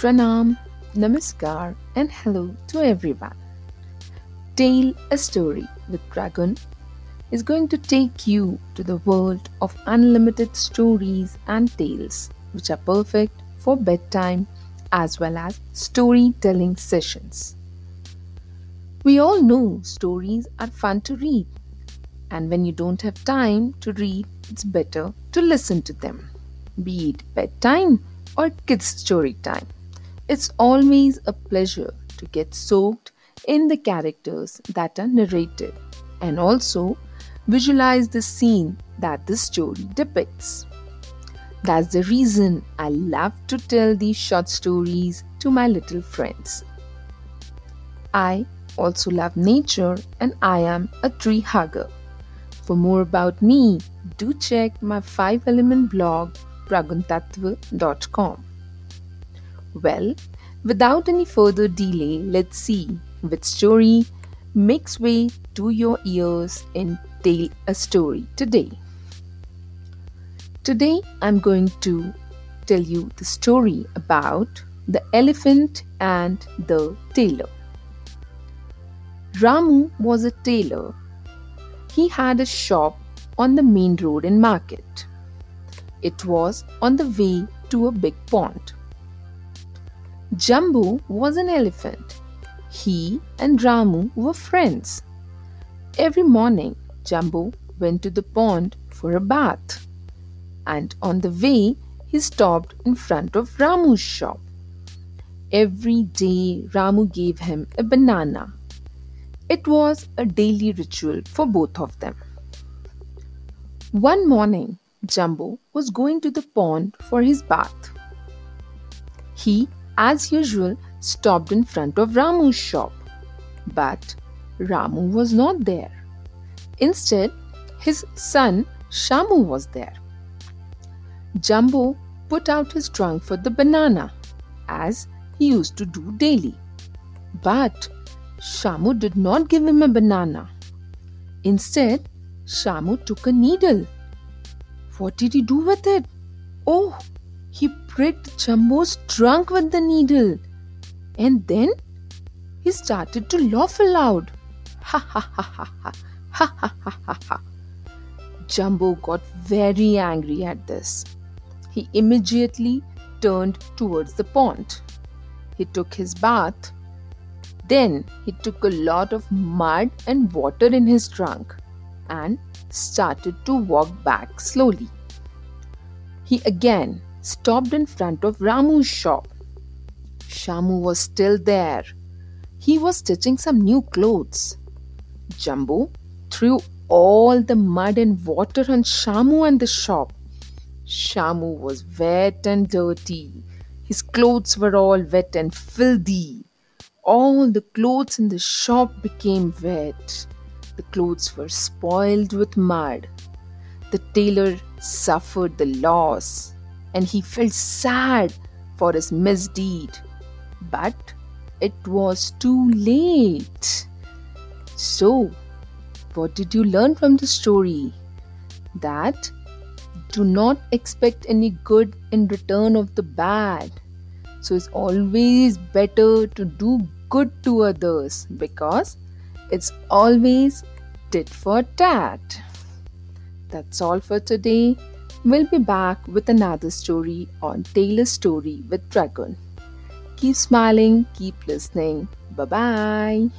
Pranam, Namaskar, and hello to everyone. Tell a Story with Dragon is going to take you to the world of unlimited stories and tales which are perfect for bedtime as well as storytelling sessions. We all know stories are fun to read, and when you don't have time to read, it's better to listen to them, be it bedtime or kids' story time. It's always a pleasure to get soaked in the characters that are narrated and also visualize the scene that the story depicts. That's the reason I love to tell these short stories to my little friends. I also love nature and I am a tree hugger. For more about me, do check my 5 element blog praguntatva.com. Well, without any further delay, let's see which story makes way to your ears and Tell a Story today. Today, I'm going to tell you the story about the elephant and the tailor. Ramu was a tailor. He had a shop on the main road in market. It was on the way to a big pond. Jumbo was an elephant. He and Ramu were friends. Every morning, Jumbo went to the pond for a bath. And on the way, he stopped in front of Ramu's shop. Every day, Ramu gave him a banana. It was a daily ritual for both of them. One morning, Jumbo was going to the pond for his bath. He as usual, stopped in front of Ramu's shop. But Ramu was not there. Instead, his son Shamu was there. Jumbo put out his trunk for the banana, as he used to do daily. But Shamu did not give him a banana. Instead, Shamu took a needle. What did he do with it? Oh, he pricked Jumbo's trunk with the needle. And then he started to laugh aloud. Ha ha ha ha ha ha ha ha ha. Jumbo got very angry at this. He immediately turned towards the pond. He took his bath. Then he took a lot of mud and water in his trunk and started to walk back slowly. He again stopped in front of Ramu's shop. Shamu was still there. He was stitching some new clothes. Jumbo threw all the mud and water on Shamu and the shop. Shamu was wet and dirty. His clothes were all wet and filthy. All the clothes in the shop became wet. The clothes were spoiled with mud. The tailor suffered the loss and he felt sad for his misdeed. But it was too late. So, what did you learn from the story? That do not expect any good in return of the bad. So, it's always better to do good to others because it's always tit for tat. That's all for today. We'll be back with another story on Taylor's Story with Dragon. Keep smiling, keep listening. Bye bye.